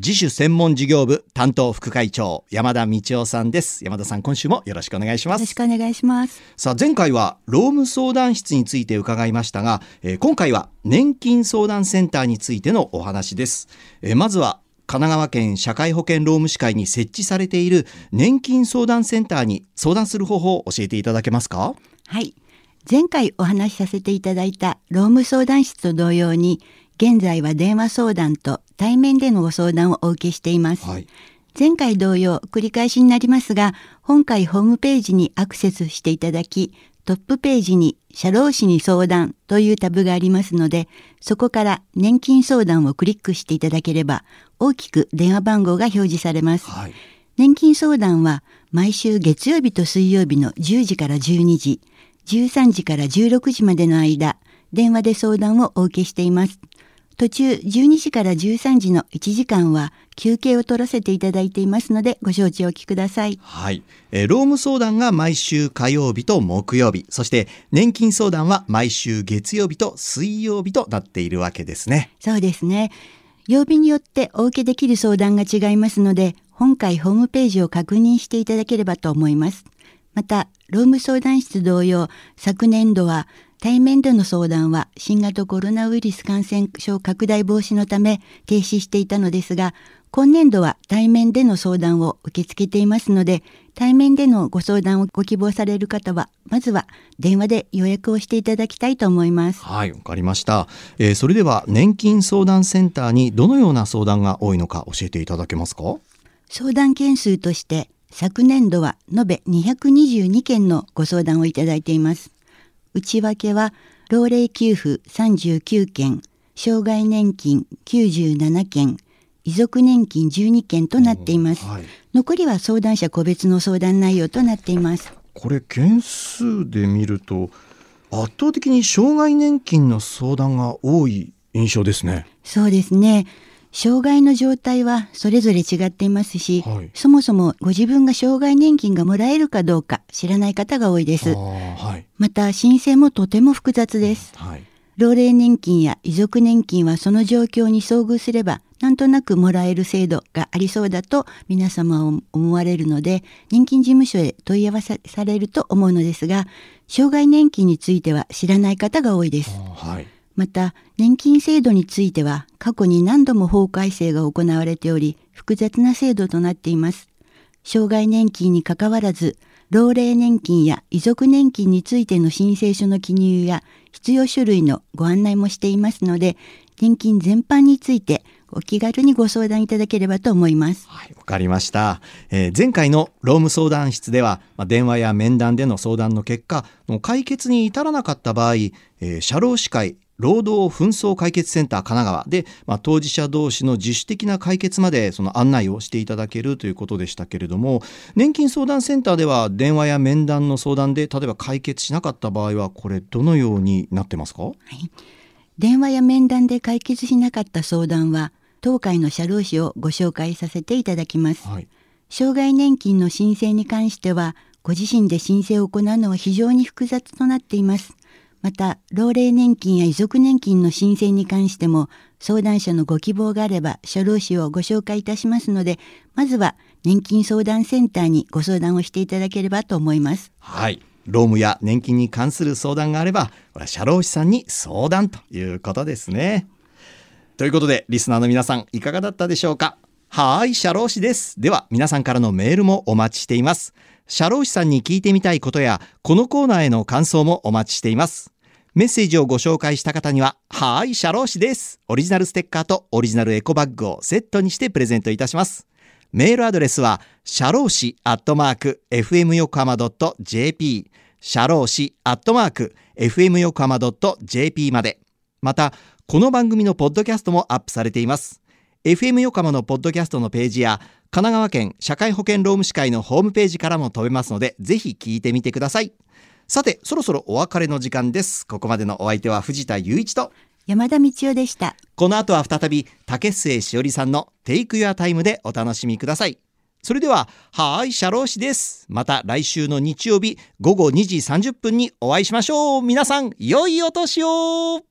自主専門事業部担当副会長山田道夫さんです。山田さん今週もよろしくお願いします。よろしくお願いします。さあ前回は労務相談室について伺いましたが、えー、今回は年金相談センターについてのお話です、えー、まずは神奈川県社会保険労務士会に設置されている年金相談センターに相談する方法を教えていただけますか？はい。前回お話しさせていただいた労務相談室と同様に現在は電話相談と対面でのご相談をお受けしています。はい、前回同様繰り返しになりますが、今回ホームページにアクセスしていただき、トップページに社労士に相談というタブがありますので、そこから年金相談をクリックしていただければ、大きく電話番号が表示されます。はい、年金相談は毎週月曜日と水曜日の10時から12時、13時から16時までの間、電話で相談をお受けしています。途中12時から13時の1時間は休憩を取らせていただいていますのでご承知おきください。はい、えー、労務相談が毎週火曜日と木曜日、そして年金相談は毎週月曜日と水曜日となっているわけですね。そうですね。曜日によってお受けできる相談が違いますので、今回ホームページを確認していただければと思います。また、労務相談室同様、昨年度は対面での相談は新型コロナウイルス感染症拡大防止のため停止していたのですが、今年度は対面での相談を受け付けていますので、対面でのご相談をご希望される方は、まずは電話で予約をしていただきたいと思います。はい、わかりました、えー、それでは年金相談センターにどのような相談が多いのか教えていただけますか？相談件数として昨年度は延べ222件のご相談をいただいています。内訳は老齢給付39件障害年金97件遺族年金12件となっています、はい、残りは相談者個別の相談内容となっています。これ件数で見ると圧倒的に障害年金の相談が多い印象ですね。そうですね障害の状態はそれぞれ違っていますし、はい、そもそもご自分が障害年金がもらえるかどうか知らない方が多いです。はい、また申請もとても複雑です。はい、老齢年金や遺族年金はその状況に遭遇すればなんとなくもらえる制度がありそうだと皆様は思われるので年金事務所へ問い合わせされると思うのですが障害年金については知らない方が多いです。はいまた年金制度については過去に何度も法改正が行われており複雑な制度となっています障害年金にかかわらず老齢年金や遺族年金についての申請書の記入や必要書類のご案内もしていますので年金全般についてお気軽にご相談いただければと思います。はい、わかりました。えー、前回の労務相談室では、まあ、電話や面談での相談の結果、解決に至らなかった場合、えー、社労士会労働紛争解決センター神奈川。で、まあ、当事者同士の自主的な解決までその案内をしていただけるということでしたけれども年金相談センターでは電話や面談の相談で例えば解決しなかった場合はこれどのようになってますか、はい、電話や面談で解決しなかった相談は当会の社労士をご紹介させていただきます、はい、障害年金の申請に関してはご自身で申請を行うのは非常に複雑となっていますまた老齢年金や遺族年金の申請に関しても相談者のご希望があれば社労士をご紹介いたしますのでまずは年金相談センターにご相談をしていただければと思います。はい。労務や年金に関する相談があればこれは社労士さんに相談ということですね。ということでリスナーの皆さんいかがだったでしょうか？はい社労士です。では皆さんからのメールもお待ちしています。社労士さんに聞いてみたいことや、このコーナーへの感想もお待ちしています。メッセージをご紹介した方には、はーい、社労士です。オリジナルステッカーとオリジナルエコバッグをセットにしてプレゼントいたします。メールアドレスは、社労士アットマーク、fm 横浜 .jp、社労士アットマーク、fm 横浜 .jp まで。また、この番組のポッドキャストもアップされています。FM 横浜のポッドキャストのページや神奈川県社会保険労務士会のホームページからも飛べますのでぜひ聞いてみてください。さてそろそろお別れの時間です。ここまでのお相手は藤田雄一と山田道夫でした。この後は再び竹末しおりさんのテイクユアタイムでお楽しみください。それでははーいシャロー氏です。また来週の日曜日午後2時30分にお会いしましょう。皆さん良いお年を